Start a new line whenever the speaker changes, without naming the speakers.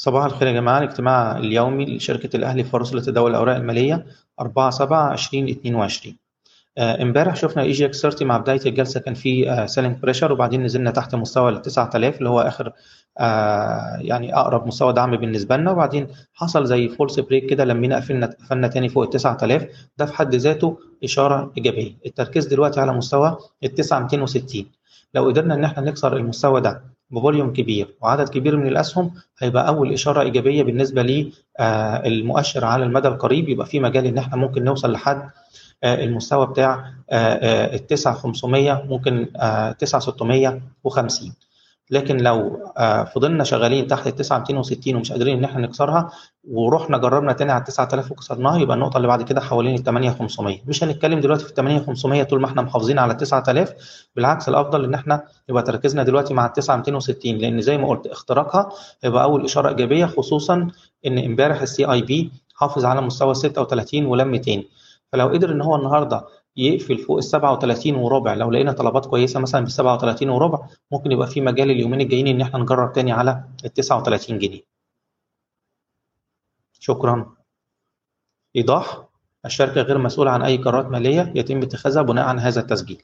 صباح الخير يا جماعة. الاجتماع اليومي لشركة الأهلي فاروس لتداول الأوراق المالية 4 7 2022 آه، امبارح شفنا EGX 30 مع بداية الجلسة كان في selling pressure وبعدين نزلنا تحت مستوى ال 9000 اللي هو آخر آه، يعني أقرب مستوى دعم بالنسبة لنا. وبعدين حصل زي false break كده لما قفلنا قفلنا تاني فوق ال 9000 ده في حد ذاته إشارة إيجابية. التركيز دلوقتي على مستوى ال 9260 لو قدرنا إن إحنا نكسر المستوى ده بفوليوم كبير وعدد كبير من الأسهم هيبقى أول إشارة إيجابية بالنسبة للمؤشر على المدى القريب. يبقى في مجال إن إحنا ممكن نوصل لحد المستوى بتاع ال 9500 ممكن 9650 لكن لو فضلنا شغالين تحت ال 9260 ومش قادرين إن إحنا نكسرها ورحنا جربنا تاني على 9000 وكسرناها يبقى النقطة اللي بعد كده حوالين ال 8500 مش هنتكلم دلوقتي في ال 8500 طول ما إحنا محافظين على 9000 بالعكس الأفضل إن إحنا يبقى تركيزنا دلوقتي مع ال 9260 لأن زي ما قلت اختراقها هيبقى أول إشارة إيجابية خصوصا إن إمبارح السي اي بي حافظ على مستوى 36 ولم 200 فلو قدر إن هو النهارده يقفل فوق ال 37 وربع لو لقينا طلبات كويسة مثلا ب 37 وربع ممكن يبقى في مجال اليومين الجايين إن إحنا نجرب تاني على ال 39 جنيه. شكرا. إيضاح الشركة غير مسؤولة عن أي قرارات مالية يتم اتخاذها بناء عن هذا التسجيل.